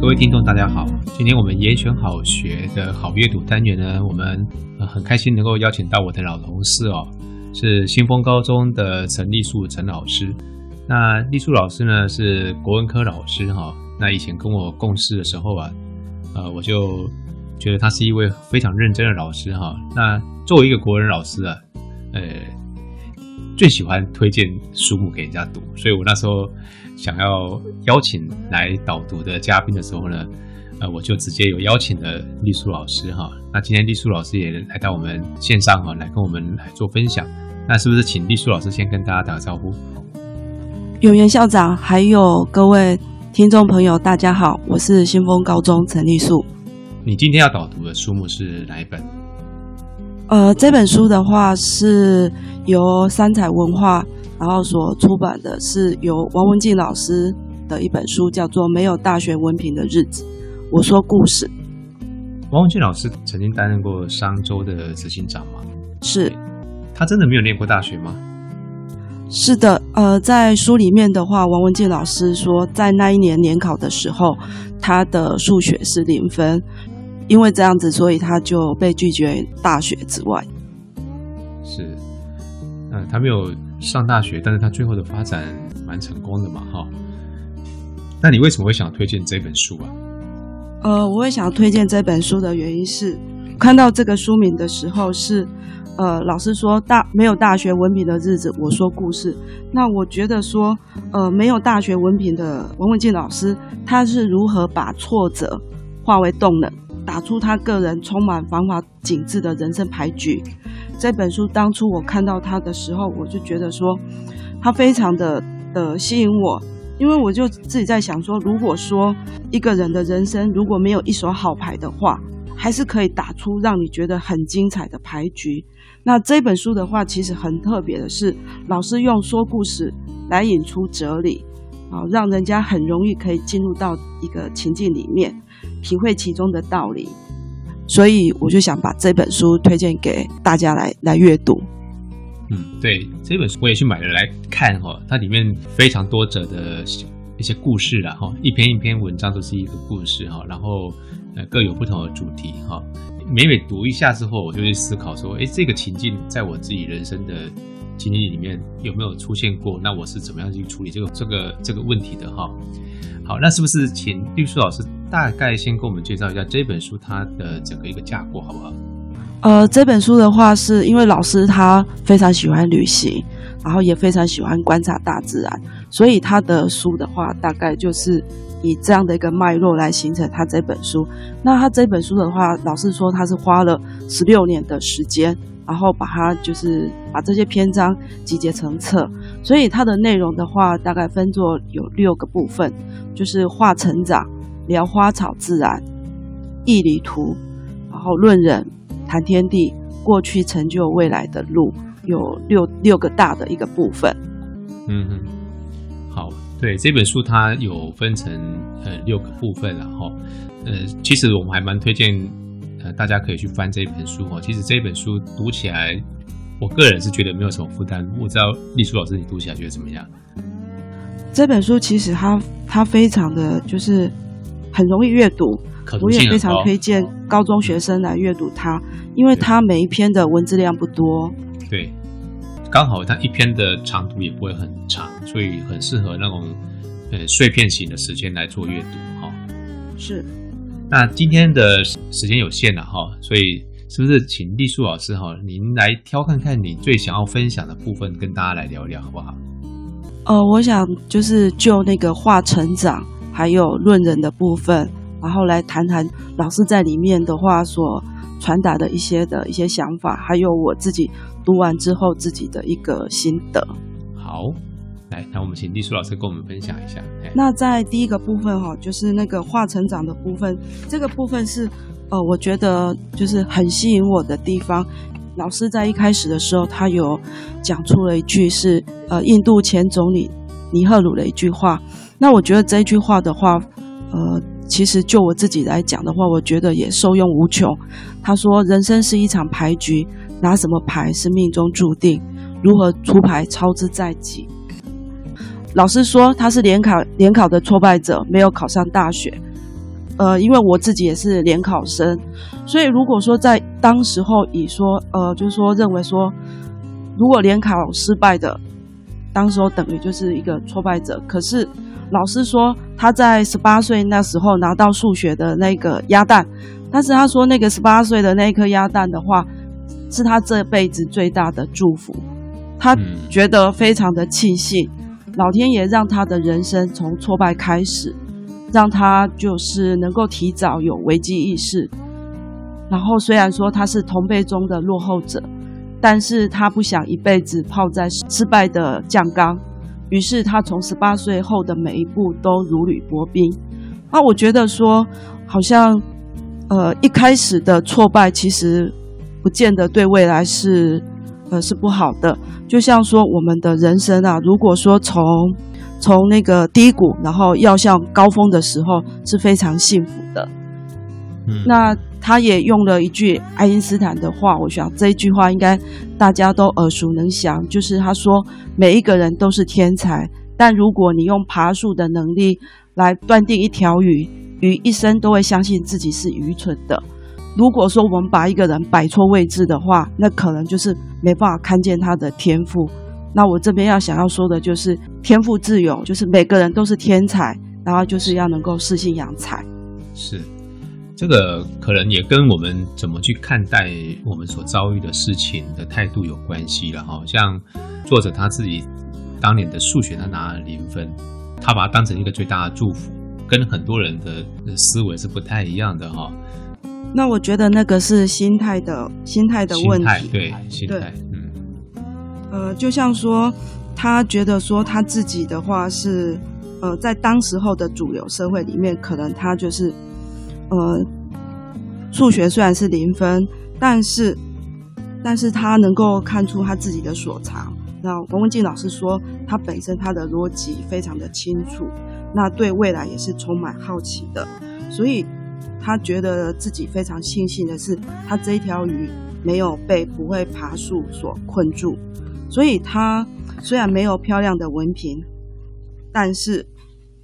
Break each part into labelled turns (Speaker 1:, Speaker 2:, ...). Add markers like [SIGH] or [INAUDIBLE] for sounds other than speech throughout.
Speaker 1: 各位听众，大家好。今天我们严选好学的好阅读单元呢，我们很开心能够邀请到我的老同事哦，是新丰高中的陈立树陈老师。那立树老师呢是国文科老师哈。那以前跟我共事的时候啊，呃，我就觉得他是一位非常认真的老师哈。那作为一个国文老师啊，呃，最喜欢推荐书目给人家读，所以我那时候。想要邀请来导读的嘉宾的时候呢，呃，我就直接有邀请了丽素老师哈。那今天丽素老师也来到我们线上哈，来跟我们来做分享。那是不是请丽素老师先跟大家打个招呼？
Speaker 2: 永元校长，还有各位听众朋友，大家好，我是新丰高中陈丽树。
Speaker 1: 你今天要导读的书目是哪一本？
Speaker 2: 呃，这本书的话是由三彩文化。然后所出版的是由王文静老师的一本书，叫做《没有大学文凭的日子》，我说故事。
Speaker 1: 王文静老师曾经担任过商周的执行长吗？
Speaker 2: 是。
Speaker 1: 他真的没有念过大学吗？
Speaker 2: 是的，呃，在书里面的话，王文静老师说，在那一年联考的时候，他的数学是零分，因为这样子，所以他就被拒绝大学之外。
Speaker 1: 是，嗯，他没有。上大学，但是他最后的发展蛮成功的嘛，哈。那你为什么会想推荐这本书啊？
Speaker 2: 呃，我会想推荐这本书的原因是，看到这个书名的时候是，呃，老师说大没有大学文凭的日子，我说故事。那我觉得说，呃，没有大学文凭的王文静老师，他是如何把挫折化为动能？打出他个人充满繁华、景致的人生牌局。这本书当初我看到它的时候，我就觉得说，它非常的的吸引我，因为我就自己在想说，如果说一个人的人生如果没有一手好牌的话，还是可以打出让你觉得很精彩的牌局。那这本书的话，其实很特别的是，老师用说故事来引出哲理，啊，让人家很容易可以进入到一个情境里面。体会其中的道理，所以我就想把这本书推荐给大家来来阅读。
Speaker 1: 嗯，对，这本书我也去买了来看哈，它里面非常多则的一些故事啦哈，一篇一篇文章都是一个故事哈，然后呃各有不同的主题哈。每每读一下之后，我就会思考说，诶，这个情境在我自己人生的经历里面有没有出现过？那我是怎么样去处理这个这个这个问题的哈？好，那是不是请立树老师大概先给我们介绍一下这本书它的整个一个架构，好不好？
Speaker 2: 呃，这本书的话，是因为老师他非常喜欢旅行，然后也非常喜欢观察大自然，所以他的书的话，大概就是以这样的一个脉络来形成他这本书。那他这本书的话，老师说他是花了十六年的时间。然后把它就是把这些篇章集结成册，所以它的内容的话，大概分作有六个部分，就是画成长、聊花草自然、艺理图，然后论人、谈天地、过去成就未来的路，有六六个大的一个部分。
Speaker 1: 嗯哼，好，对，这本书它有分成呃六个部分，然后呃，其实我们还蛮推荐。呃，大家可以去翻这一本书哦。其实这本书读起来，我个人是觉得没有什么负担。我知道丽书老师，你读起来觉得怎么样？
Speaker 2: 这本书其实它它非常的就是很容易阅读，我也非常推荐高中学生来阅读它，因为它每一篇的文字量不多。
Speaker 1: 对，刚好它一篇的长度也不会很长，所以很适合那种呃碎片型的时间来做阅读哈。
Speaker 2: 是。
Speaker 1: 那今天的时间有限了哈，所以是不是请立树老师哈，您来挑看看你最想要分享的部分，跟大家来聊聊好不好？
Speaker 2: 呃，我想就是就那个画成长还有论人的部分，然后来谈谈老师在里面的话所传达的一些的一些想法，还有我自己读完之后自己的一个心得。
Speaker 1: 好。来，那我们请丽舒老师跟我们分享一下。
Speaker 2: 那在第一个部分哈，就是那个画成长的部分，这个部分是呃，我觉得就是很吸引我的地方。老师在一开始的时候，他有讲出了一句是呃，印度前总理尼赫鲁的一句话。那我觉得这句话的话，呃，其实就我自己来讲的话，我觉得也受用无穷。他说：“人生是一场牌局，拿什么牌是命中注定，如何出牌操之在己。”老师说他是联考联考的挫败者，没有考上大学。呃，因为我自己也是联考生，所以如果说在当时候以说，呃，就是说认为说，如果联考失败的，当时候等于就是一个挫败者。可是老师说他在十八岁那时候拿到数学的那个鸭蛋，但是他说那个十八岁的那一颗鸭蛋的话，是他这辈子最大的祝福，他觉得非常的庆幸，老天爷让他的人生从挫败开始。让他就是能够提早有危机意识，然后虽然说他是同辈中的落后者，但是他不想一辈子泡在失败的酱缸，于是他从十八岁后的每一步都如履薄冰。那我觉得说，好像呃一开始的挫败其实不见得对未来是呃是不好的，就像说我们的人生啊，如果说从从那个低谷，然后要向高峰的时候是非常幸福的。嗯，那他也用了一句爱因斯坦的话，我想这一句话应该大家都耳熟能详，就是他说：“每一个人都是天才，但如果你用爬树的能力来断定一条鱼，鱼一生都会相信自己是愚蠢的。如果说我们把一个人摆错位置的话，那可能就是没办法看见他的天赋。”那我这边要想要说的就是天赋自由，就是每个人都是天才，然后就是要能够适性扬才。
Speaker 1: 是，这个可能也跟我们怎么去看待我们所遭遇的事情的态度有关系了哈。像作者他自己当年的数学他拿了零分，他把它当成一个最大的祝福，跟很多人的思维是不太一样的哈。
Speaker 2: 那我觉得那个是心态的心态的问题，
Speaker 1: 对心态。
Speaker 2: 嗯呃，就像说，他觉得说他自己的话是，呃，在当时候的主流社会里面，可能他就是，呃，数学虽然是零分，但是，但是他能够看出他自己的所长。那王文静老师说，他本身他的逻辑非常的清楚，那对未来也是充满好奇的，所以他觉得自己非常庆幸的是，他这一条鱼没有被不会爬树所困住。所以他虽然没有漂亮的文凭，但是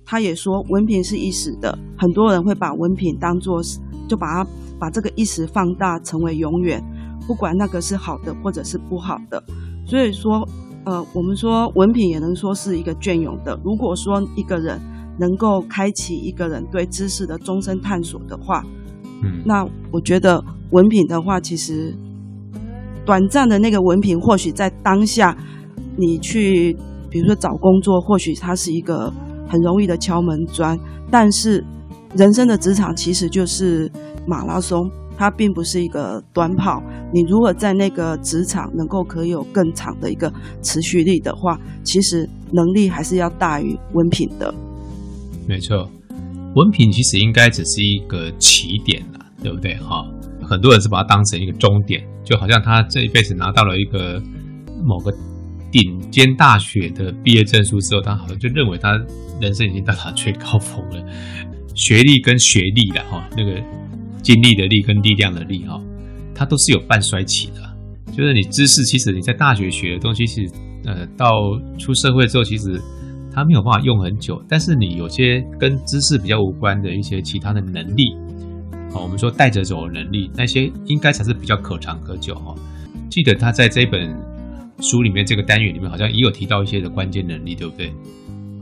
Speaker 2: 他也说文凭是一时的。很多人会把文凭当做是，就把它把这个一时放大成为永远，不管那个是好的或者是不好的。所以说，呃，我们说文凭也能说是一个隽永的。如果说一个人能够开启一个人对知识的终身探索的话，嗯，那我觉得文凭的话，其实。短暂的那个文凭，或许在当下，你去，比如说找工作，或许它是一个很容易的敲门砖。但是，人生的职场其实就是马拉松，它并不是一个短跑。你如果在那个职场能够可以有更长的一个持续力的话，其实能力还是要大于文凭的。
Speaker 1: 没错，文凭其实应该只是一个起点了，对不对？哈。很多人是把它当成一个终点，就好像他这一辈子拿到了一个某个顶尖大学的毕业证书之后，他好像就认为他人生已经到达最高峰了。学历跟学历的哈，那个精力的力跟力量的力哈，它都是有半衰期的。就是你知识，其实你在大学学的东西，其实呃到出社会之后，其实它没有办法用很久。但是你有些跟知识比较无关的一些其他的能力。我们说带着走的能力，那些应该才是比较可长可久哈。记得他在这本书里面这个单元里面，好像也有提到一些的关键能力，对不对？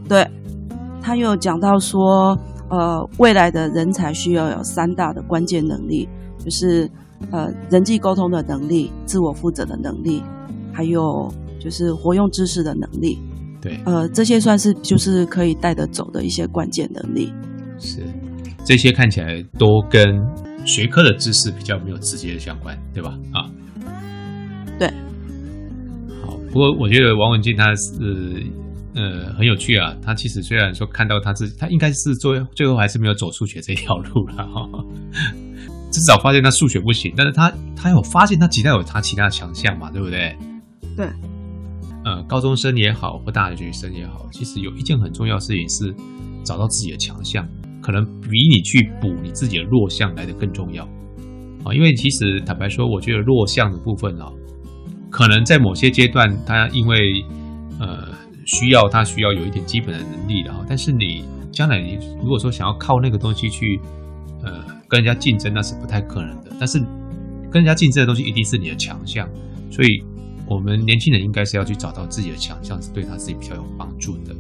Speaker 2: 对，他又讲到说，呃，未来的人才需要有三大的关键能力，就是呃人际沟通的能力、自我负责的能力，还有就是活用知识的能力。
Speaker 1: 对，
Speaker 2: 呃，这些算是就是可以带得走的一些关键能力。
Speaker 1: 是。这些看起来都跟学科的知识比较没有直接的相关，对吧？啊，
Speaker 2: 对。
Speaker 1: 好，不过我觉得王文静他是呃很有趣啊。他其实虽然说看到他自己，他应该是最最后还是没有走数学这条路了哈。至少发现他数学不行，但是他他有发现他其他有他其他的强项嘛，对不
Speaker 2: 对？
Speaker 1: 对。高中生也好，或大学生也好，其实有一件很重要的事情是找到自己的强项。可能比你去补你自己的弱项来得更重要啊！因为其实坦白说，我觉得弱项的部分啊，可能在某些阶段，他因为呃需要，他需要有一点基本的能力的哈。但是你将来你如果说想要靠那个东西去呃跟人家竞争那是不太可能的。但是跟人家竞争的东西一定是你的强项，所以我们年轻人应该是要去找到自己的强项，是对他自己比较有帮助的。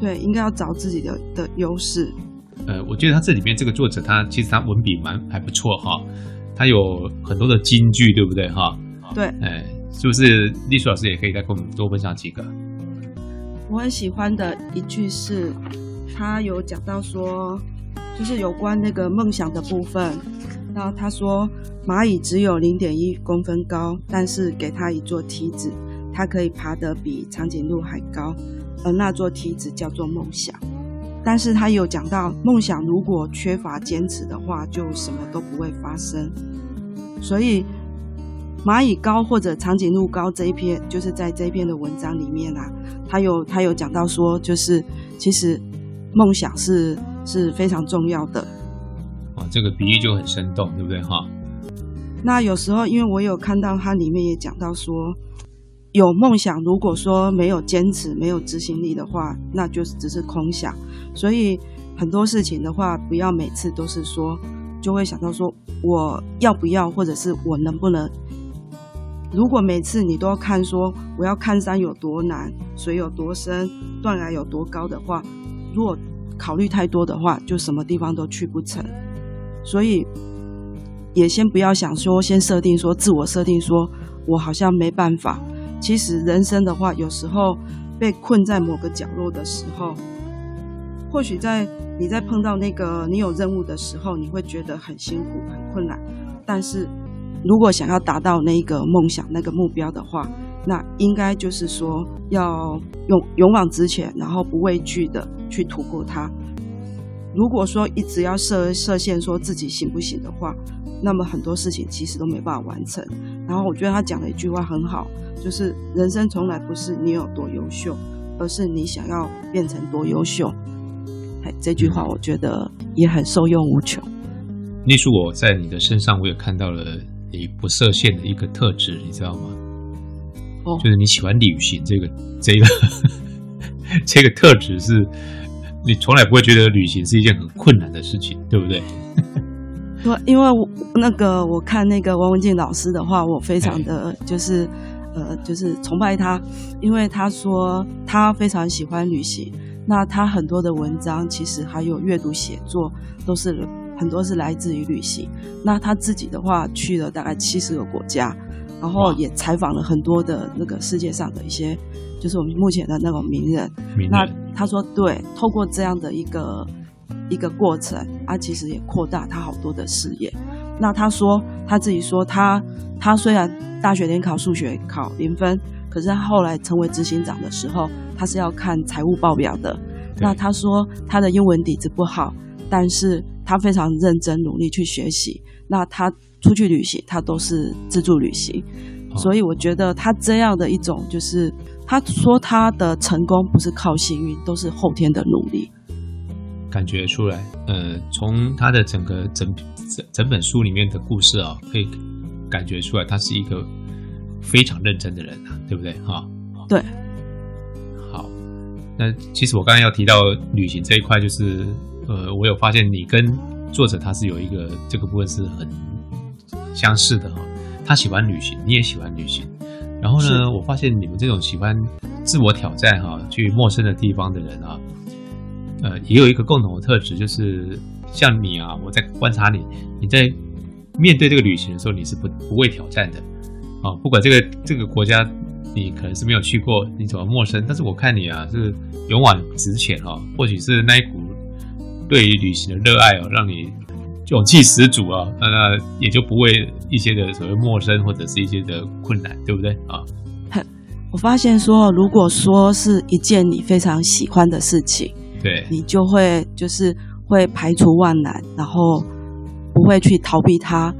Speaker 2: 对，应该要找自己的的优势。
Speaker 1: 呃，我觉得他这里面这个作者，他其实他文笔蛮还不错哈，他有很多的金句，对不对哈？
Speaker 2: 对，
Speaker 1: 哎，是不是丽舒老师也可以再跟我们多分享几个？
Speaker 2: 我很喜欢的一句是，他有讲到说，就是有关那个梦想的部分。那他说，蚂蚁只有零点一公分高，但是给他一座梯子，它可以爬得比长颈鹿还高，而那座梯子叫做梦想。但是他有讲到，梦想如果缺乏坚持的话，就什么都不会发生。所以，蚂蚁高或者长颈鹿高这一篇，就是在这一篇的文章里面啊，他有他有讲到说，就是其实梦想是是非常重要的。
Speaker 1: 啊，这个比喻就很生动，对不对哈？
Speaker 2: 那有时候，因为我有看到它里面也讲到说。有梦想，如果说没有坚持、没有执行力的话，那就是只是空想。所以很多事情的话，不要每次都是说，就会想到说我要不要，或者是我能不能。如果每次你都要看说我要看山有多难，水有多深，断崖有多高的话，如果考虑太多的话，就什么地方都去不成。所以也先不要想说，先设定说自我设定说我好像没办法。其实人生的话，有时候被困在某个角落的时候，或许在你在碰到那个你有任务的时候，你会觉得很辛苦、很困难。但是如果想要达到那个梦想、那个目标的话，那应该就是说要勇勇往直前，然后不畏惧的去突破它。如果说一直要设设限，说自己行不行的话，那么很多事情其实都没办法完成。然后我觉得他讲的一句话很好。就是人生从来不是你有多优秀，而是你想要变成多优秀。哎，这句话我觉得也很受用无穷。
Speaker 1: 丽舒，我在你的身上，我也看到了你不设限的一个特质，你知道吗？哦，就是你喜欢旅行这个这个 [LAUGHS] 这个特质，是你从来不会觉得旅行是一件很困难的事情，对不对？[LAUGHS]
Speaker 2: 对，因为我那个我看那个王文静老师的话，我非常的就是。呃，就是崇拜他，因为他说他非常喜欢旅行。那他很多的文章，其实还有阅读写作，都是很多是来自于旅行。那他自己的话，去了大概七十个国家，然后也采访了很多的那个世界上的一些，就是我们目前的那种名人。
Speaker 1: 名人。
Speaker 2: 那他说，对，透过这样的一个一个过程，他其实也扩大他好多的视野。那他说他自己说他他虽然大学联考数学考零分，可是他后来成为执行长的时候，他是要看财务报表的。那他说他的英文底子不好，但是他非常认真努力去学习。那他出去旅行，他都是自助旅行。所以我觉得他这样的一种，就是他说他的成功不是靠幸运，都是后天的努力。
Speaker 1: 感觉出来，呃，从他的整个整整整本书里面的故事啊，可以感觉出来，他是一个非常认真的人啊，对不对？哈，
Speaker 2: 对。
Speaker 1: 好，那其实我刚才要提到旅行这一块，就是呃，我有发现你跟作者他是有一个这个部分是很相似的哈。他喜欢旅行，你也喜欢旅行，然后呢，我发现你们这种喜欢自我挑战哈，去陌生的地方的人啊。呃，也有一个共同的特质，就是像你啊，我在观察你，你在面对这个旅行的时候，你是不不畏挑战的啊。不管这个这个国家你可能是没有去过，你怎么陌生，但是我看你啊，是勇往直前啊。或许是那一股对于旅行的热爱哦，让你勇气十足啊，那也就不会一些的所谓陌生或者是一些的困难，对不对啊？[LAUGHS]
Speaker 2: 我发现说，如果说是一件你非常喜欢的事情。
Speaker 1: 对，
Speaker 2: 你就会就是会排除万难，然后不会去逃避它。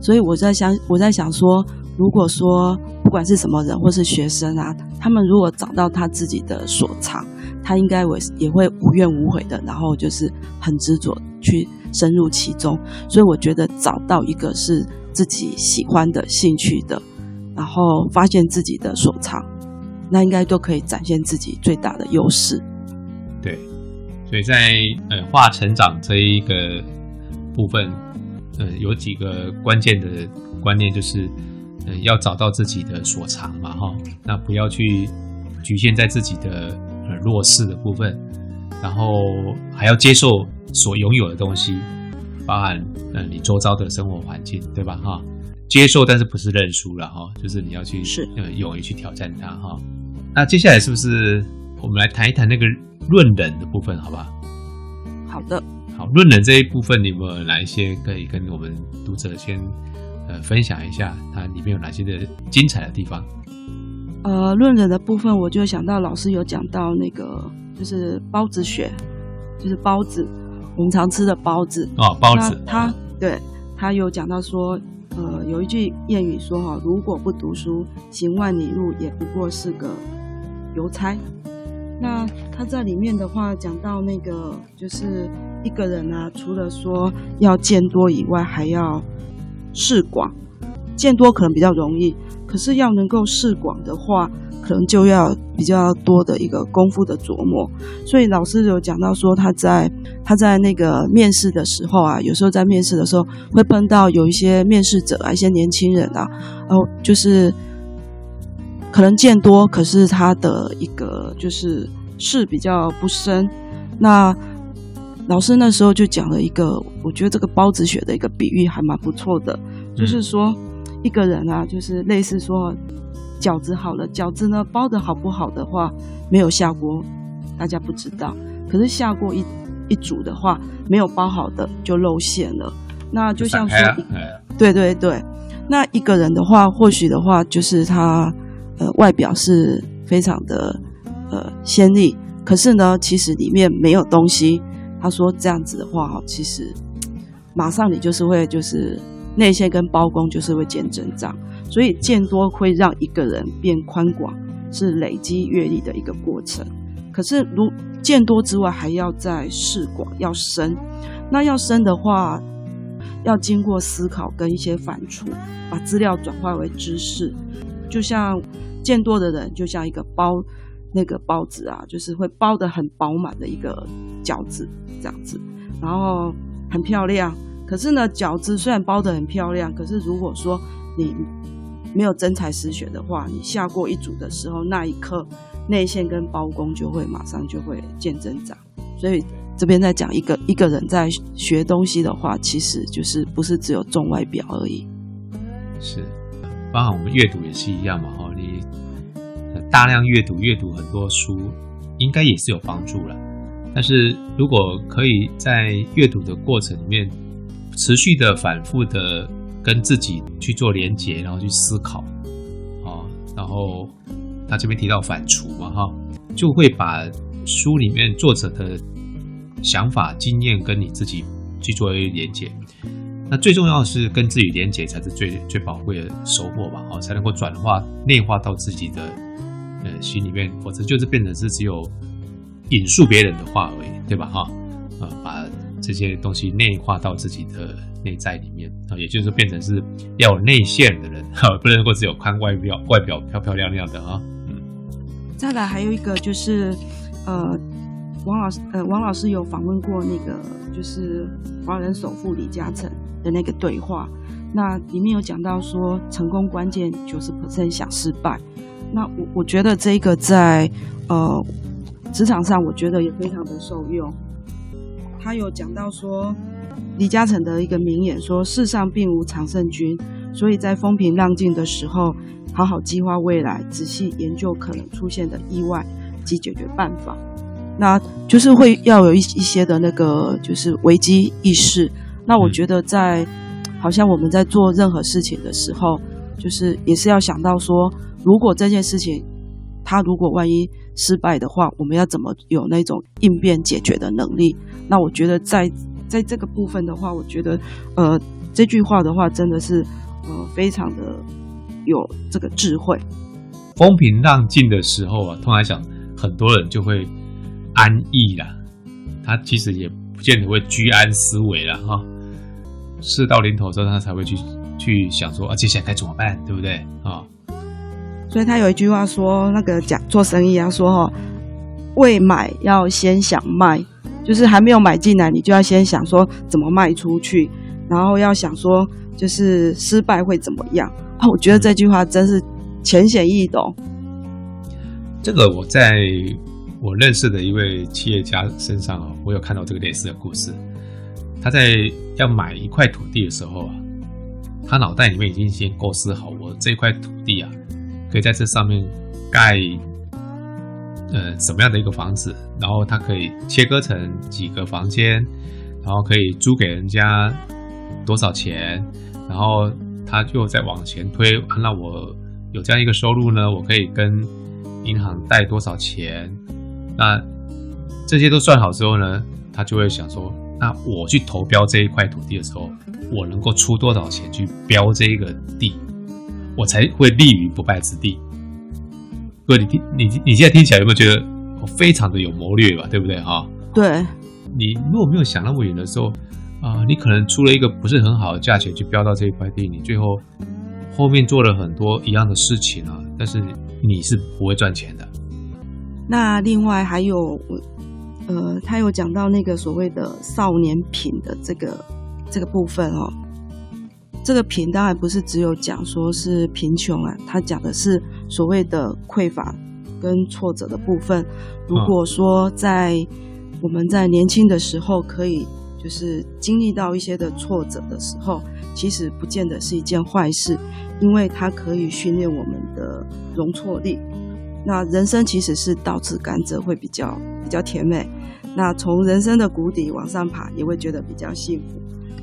Speaker 2: 所以我在想，我在想说，如果说不管是什么人或是学生啊，他们如果找到他自己的所长，他应该也也会无怨无悔的，然后就是很执着去深入其中。所以我觉得找到一个是自己喜欢的兴趣的，然后发现自己的所长，那应该都可以展现自己最大的优势。
Speaker 1: 对。所以在呃，化成长这一个部分，呃，有几个关键的观念，就是，呃，要找到自己的所长嘛，哈，那不要去局限在自己的弱势的部分，然后还要接受所拥有的东西，包含呃你周遭的生活环境，对吧，哈，接受但是不是认输了，哈，就是你要去
Speaker 2: 是
Speaker 1: 呃勇于去挑战它，哈。那接下来是不是我们来谈一谈那个论人的部分，好吧好？
Speaker 2: 好的。
Speaker 1: 好，论人这一部分，你有没有哪一些可以跟我们读者先呃分享一下？它里面有哪些的精彩的地方？
Speaker 2: 呃，论人的部分，我就想到老师有讲到那个，就是包子学，就是包子，我们常吃的包子
Speaker 1: 哦，包子。
Speaker 2: 他对他有讲到说，呃，有一句谚语说哈，如果不读书，行万里路也不过是个邮差。那他在里面的话讲到那个，就是一个人啊，除了说要见多以外，还要识广。见多可能比较容易，可是要能够试广的话，可能就要比较多的一个功夫的琢磨。所以老师有讲到说，他在他在那个面试的时候啊，有时候在面试的时候会碰到有一些面试者啊，一些年轻人啊，然后就是。可能见多，可是他的一个就是事比较不深。那老师那时候就讲了一个，我觉得这个包子学的一个比喻还蛮不错的，就是说一个人啊，就是类似说饺子好了，饺子呢包的好不好的话，没有下锅，大家不知道。可是下锅一一煮的话，没有包好的就露馅了。那就像说，对对对，那一个人的话，或许的话就是他。呃，外表是非常的呃鲜丽，可是呢，其实里面没有东西。他说这样子的话，其实马上你就是会就是内馅跟包公就是会见真章。所以见多会让一个人变宽广，是累积阅历的一个过程。可是如见多之外，还要再识广，要深。那要深的话，要经过思考跟一些反刍，把资料转化为知识。就像见多的人，就像一个包那个包子啊，就是会包得很饱满的一个饺子这样子，然后很漂亮。可是呢，饺子虽然包得很漂亮，可是如果说你没有真才实学的话，你下过一组的时候，那一刻内线跟包公就会马上就会见真章。所以这边在讲一个一个人在学东西的话，其实就是不是只有重外表而已。
Speaker 1: 是。包含我们阅读也是一样嘛，哈，你大量阅读，阅读很多书，应该也是有帮助了。但是如果可以在阅读的过程里面，持续的、反复的跟自己去做连结，然后去思考，啊，然后他这边提到反刍嘛，哈，就会把书里面作者的想法、经验跟你自己去做一连结。那最重要的是跟自己连结，才是最最宝贵的收获吧？哦，才能够转化内化到自己的呃心里面，否则就是变成是只有引述别人的话而已，对吧？哈，呃，把这些东西内化到自己的内在里面啊，也就是变成是要内线的人哈，不能够只有看外表，外表漂漂亮亮的哈。嗯，
Speaker 2: 再来还有一个就是呃。王老师，呃，王老师有访问过那个，就是华人首富李嘉诚的那个对话，那里面有讲到说，成功关键九十 percent 想失败。那我我觉得这个在呃职场上，我觉得也非常的受用。他有讲到说，李嘉诚的一个名言说：“世上并无常胜军，所以在风平浪静的时候，好好计划未来，仔细研究可能出现的意外及解决办法。”那就是会要有一一些的那个就是危机意识。那我觉得在好像我们在做任何事情的时候，就是也是要想到说，如果这件事情他如果万一失败的话，我们要怎么有那种应变解决的能力？那我觉得在在这个部分的话，我觉得呃这句话的话真的是呃非常的有这个智慧。
Speaker 1: 风平浪静的时候啊，通常想，很多人就会。安逸啦，他其实也不见得会居安思危了哈。事到临头之后，他才会去去想说啊，接下来该怎么办，对不对啊？
Speaker 2: 所以他有一句话说，那个讲做生意啊，说哈，未买要先想卖，就是还没有买进来，你就要先想说怎么卖出去，然后要想说就是失败会怎么样。哦，我觉得这句话真是浅显易懂。
Speaker 1: 这个我在我认识的一位企业家身上啊，我有看到这个类似的故事。他在要买一块土地的时候啊，他脑袋里面已经先构思好，我这块土地啊，可以在这上面盖呃什么样的一个房子，然后他可以切割成几个房间，然后可以租给人家多少钱，然后他就再往前推，那我有这样一个收入呢，我可以跟。银行贷多少钱？那这些都算好之后呢，他就会想说：那我去投标这一块土地的时候，我能够出多少钱去标这一个地，我才会立于不败之地。各位，你听，你你现在听起来有没有觉得我非常的有谋略吧？对不对？哈，
Speaker 2: 对。
Speaker 1: 你如果没有想那么远的时候啊、呃，你可能出了一个不是很好的价钱去标到这一块地，你最后后面做了很多一样的事情啊，但是。你是不会赚钱的。
Speaker 2: 那另外还有，呃，他有讲到那个所谓的少年品的这个这个部分哦。这个贫当然不是只有讲说是贫穷啊，它讲的是所谓的匮乏跟挫折的部分。如果说在我们在年轻的时候可以就是经历到一些的挫折的时候，其实不见得是一件坏事。因为它可以训练我们的容错力。那人生其实是倒吃甘蔗会比较比较甜美。那从人生的谷底往上爬，也会觉得比较幸福。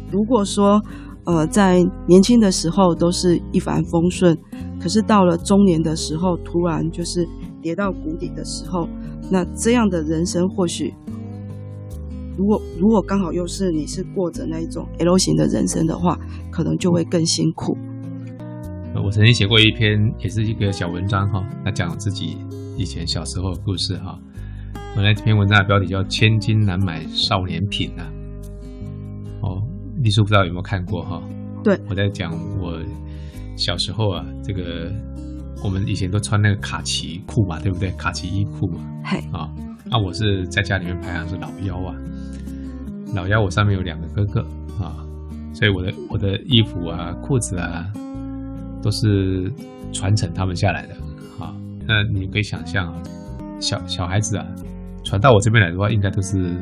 Speaker 2: 如果说呃在年轻的时候都是一帆风顺，可是到了中年的时候突然就是跌到谷底的时候，那这样的人生或许，如果如果刚好又是你是过着那一种 L 型的人生的话，可能就会更辛苦。
Speaker 1: 我曾经写过一篇，也是一个小文章哈，他讲自己以前小时候的故事哈。我那篇文章的标题叫《千金难买少年贫》呐。哦，丽叔不知道有没有看过哈？
Speaker 2: 对，
Speaker 1: 我在讲我小时候啊，这个我们以前都穿那个卡其裤嘛，对不对？卡其衣裤嘛。
Speaker 2: 嘿。啊，
Speaker 1: 那我是在家里面排行是老幺啊，老幺我上面有两个哥哥啊，所以我的我的衣服啊、裤子啊。都是传承他们下来的，啊，那你可以想象啊，小小孩子啊，传到我这边来的话，应该都是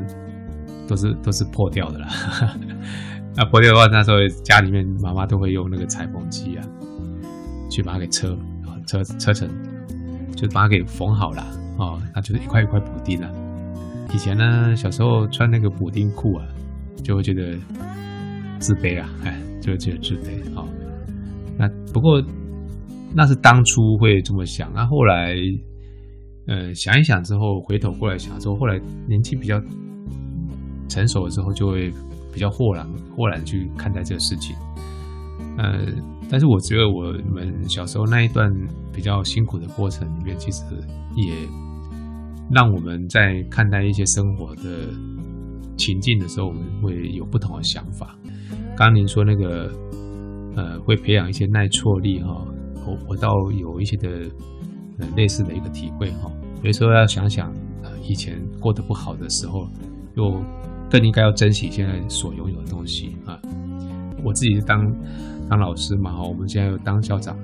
Speaker 1: 都是都是破掉的了。那破掉的话，那时候家里面妈妈都会用那个裁缝机啊，去把它给车啊车车成，就把它给缝好了啊，那就是一块一块补丁了。以前呢，小时候穿那个补丁裤啊，就会觉得自卑啊，哎，就会觉得自卑啊。那不过，那是当初会这么想。那后来，呃，想一想之后，回头过来想之后，后来年纪比较成熟的时候，就会比较豁然豁然去看待这个事情。呃，但是我觉得我们小时候那一段比较辛苦的过程里面，其实也让我们在看待一些生活的情境的时候，我们会有不同的想法。刚刚您说那个。呃，会培养一些耐挫力哈，我我倒有一些的呃类似的一个体会哈。所以说要想想，呃，以前过得不好的时候，又更应该要珍惜现在所拥有的东西啊。我自己当当老师嘛哈，我们现在又当校长，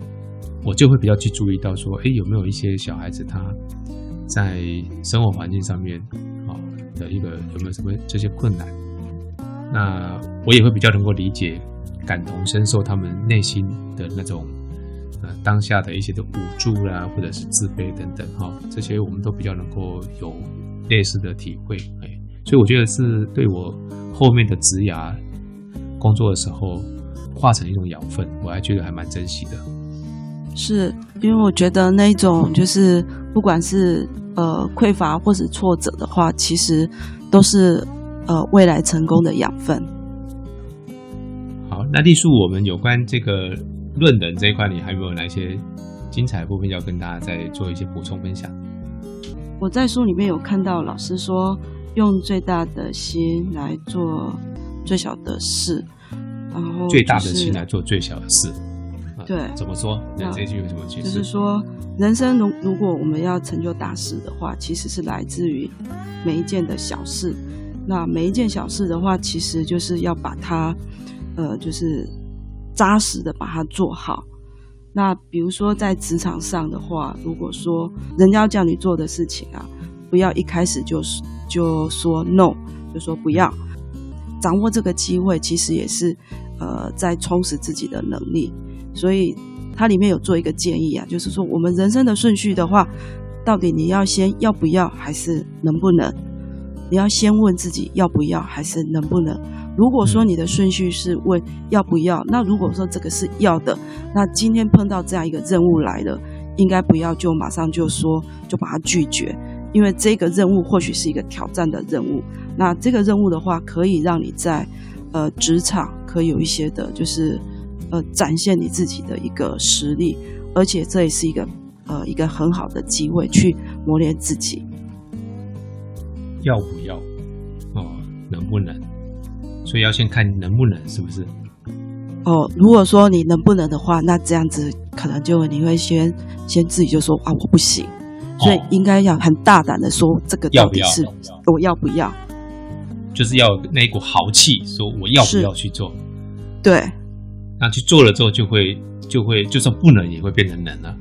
Speaker 1: 我就会比较去注意到说，哎，有没有一些小孩子他在生活环境上面啊的一个有没有什么这些困难？那我也会比较能够理解。感同身受他们内心的那种，呃，当下的一些的无助啦，或者是自卑等等，哈，这些我们都比较能够有类似的体会，哎，所以我觉得是对我后面的职涯工作的时候化成一种养分，我还觉得还蛮珍惜的。
Speaker 2: 是因为我觉得那种就是不管是呃匮乏或是挫折的话，其实都是呃未来成功的养分。
Speaker 1: 好，那丽叔，我们有关这个论人这一块，你还有没有哪些精彩的部分要跟大家再做一些补充分享？
Speaker 2: 我在书里面有看到老师说，用最大的心来做最小的事，然后、就是、
Speaker 1: 最大的心来做最小的事。
Speaker 2: 对，
Speaker 1: 怎么说？那这句有什么解释？
Speaker 2: 就是说，人生如如果我们要成就大事的话，其实是来自于每一件的小事。那每一件小事的话，其实就是要把它，呃，就是扎实的把它做好。那比如说在职场上的话，如果说人家要叫你做的事情啊，不要一开始就就说 no，就说不要。掌握这个机会，其实也是呃在充实自己的能力。所以它里面有做一个建议啊，就是说我们人生的顺序的话，到底你要先要不要，还是能不能？你要先问自己要不要，还是能不能？如果说你的顺序是问要不要，那如果说这个是要的，那今天碰到这样一个任务来了，应该不要就马上就说就把它拒绝，因为这个任务或许是一个挑战的任务。那这个任务的话，可以让你在呃职场可以有一些的，就是呃展现你自己的一个实力，而且这也是一个呃一个很好的机会去磨练自己。
Speaker 1: 要不要？哦，能不能？所以要先看能不能，是不是？
Speaker 2: 哦，如果说你能不能的话，那这样子可能就你会先先自己就说啊，我不行。所以应该要很大胆的说，这个到底是要要我要不要？
Speaker 1: 就是要那一股豪气，说我要不要去做？
Speaker 2: 对。
Speaker 1: 那去做了之后，就会就会就算不能，也会变成能了。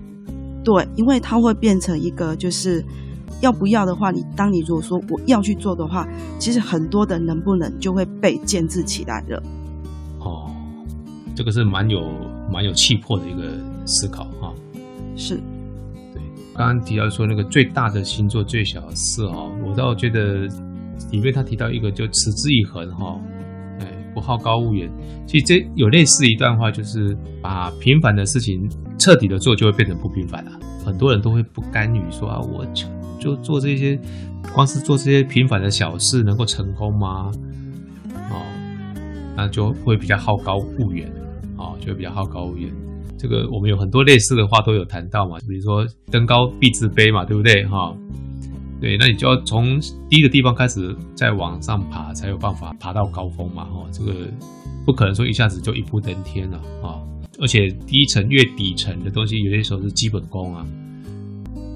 Speaker 2: 对，因为它会变成一个就是。要不要的话，你当你如果说我要去做的话，其实很多的能不能就会被建制起来了。
Speaker 1: 哦，这个是蛮有蛮有气魄的一个思考哈、哦。
Speaker 2: 是，
Speaker 1: 对，刚刚提到说那个最大的星座最小的事哦，我倒觉得里面他提到一个就持之以恒哈，哎，不好高骛远。其实这有类似一段话，就是把平凡的事情彻底的做，就会变成不平凡了。很多人都会不甘于说啊，我。就做这些，光是做这些平凡的小事，能够成功吗？哦，那就会比较好高骛远，哦，就会比较好高骛远。这个我们有很多类似的话都有谈到嘛，比如说登高必自卑嘛，对不对？哈、哦，对，那你就要从低的地方开始再往上爬，才有办法爬到高峰嘛。哈，这个不可能说一下子就一步登天了啊、哦！而且低层越底层的东西，有些时候是基本功啊。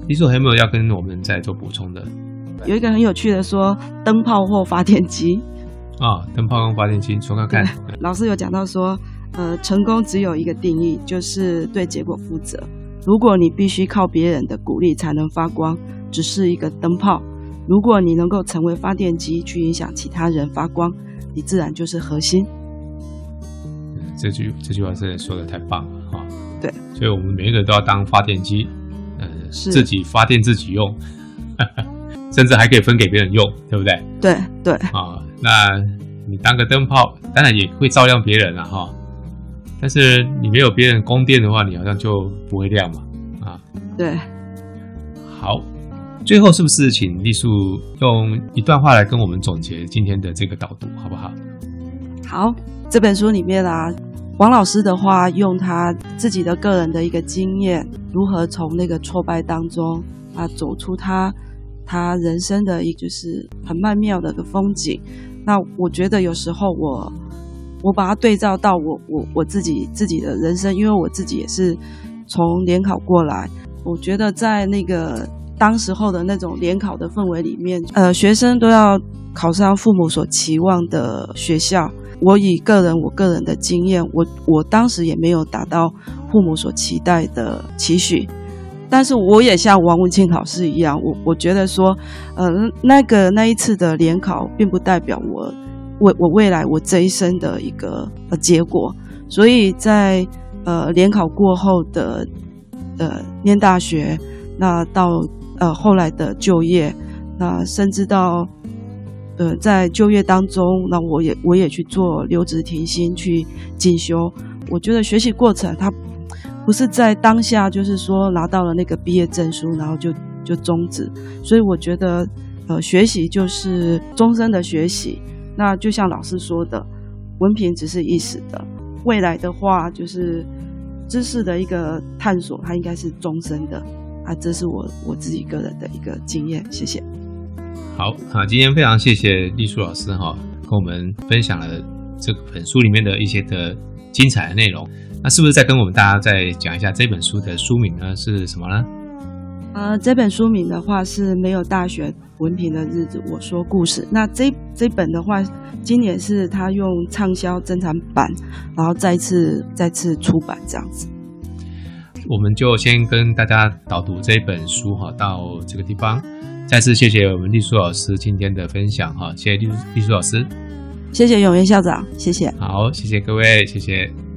Speaker 1: 你说还有没有要跟我们再做补充的？
Speaker 2: 有一个很有趣的说，灯泡或发电机
Speaker 1: 啊，灯泡跟发电机，说看看。
Speaker 2: 老师有讲到说，呃，成功只有一个定义，就是对结果负责。如果你必须靠别人的鼓励才能发光，只是一个灯泡；如果你能够成为发电机，去影响其他人发光，你自然就是核心。
Speaker 1: 这句这句话真的说的太棒了哈！
Speaker 2: 对，
Speaker 1: 所以我们每一个人都要当发电机。呃自己发电自己用，[LAUGHS] 甚至还可以分给别人用，对不对？
Speaker 2: 对对
Speaker 1: 啊，那你当个灯泡，当然也会照亮别人了哈。但是你没有别人供电的话，你好像就不会亮嘛啊。
Speaker 2: 对，
Speaker 1: 好，最后是不是请丽素用一段话来跟我们总结今天的这个导读，好不好？
Speaker 2: 好，这本书里面啊。王老师的话，用他自己的个人的一个经验，如何从那个挫败当中啊走出他他人生的一就是很曼妙的一个风景。那我觉得有时候我我把它对照到我我我自己自己的人生，因为我自己也是从联考过来，我觉得在那个当时候的那种联考的氛围里面，呃，学生都要考上父母所期望的学校。我以个人我个人的经验，我我当时也没有达到父母所期待的期许，但是我也像王文庆老师一样，我我觉得说，呃，那个那一次的联考，并不代表我我我未来我这一生的一个呃结果，所以在呃联考过后的呃念大学，那到呃后来的就业，那甚至到。呃，在就业当中，那我也我也去做留职停薪去进修。我觉得学习过程它不是在当下，就是说拿到了那个毕业证书，然后就就终止。所以我觉得，呃，学习就是终身的学习。那就像老师说的，文凭只是一时的，未来的话就是知识的一个探索，它应该是终身的。啊，这是我我自己个人的一个经验。谢谢。
Speaker 1: 好啊，今天非常谢谢丽树老师哈，跟我们分享了这本书里面的一些的精彩的内容。那是不是再跟我们大家再讲一下这本书的书名呢？是什么呢？
Speaker 2: 呃，这本书名的话是没有大学文凭的日子，我说故事。那这这本的话，今年是他用畅销珍藏版，然后再次再次出版这样子。
Speaker 1: 我们就先跟大家导读这本书哈，到这个地方。再次谢谢我们丽书老师今天的分享哈，谢谢丽丽书老师，
Speaker 2: 谢谢永元校长，谢谢。
Speaker 1: 好，谢谢各位，谢谢。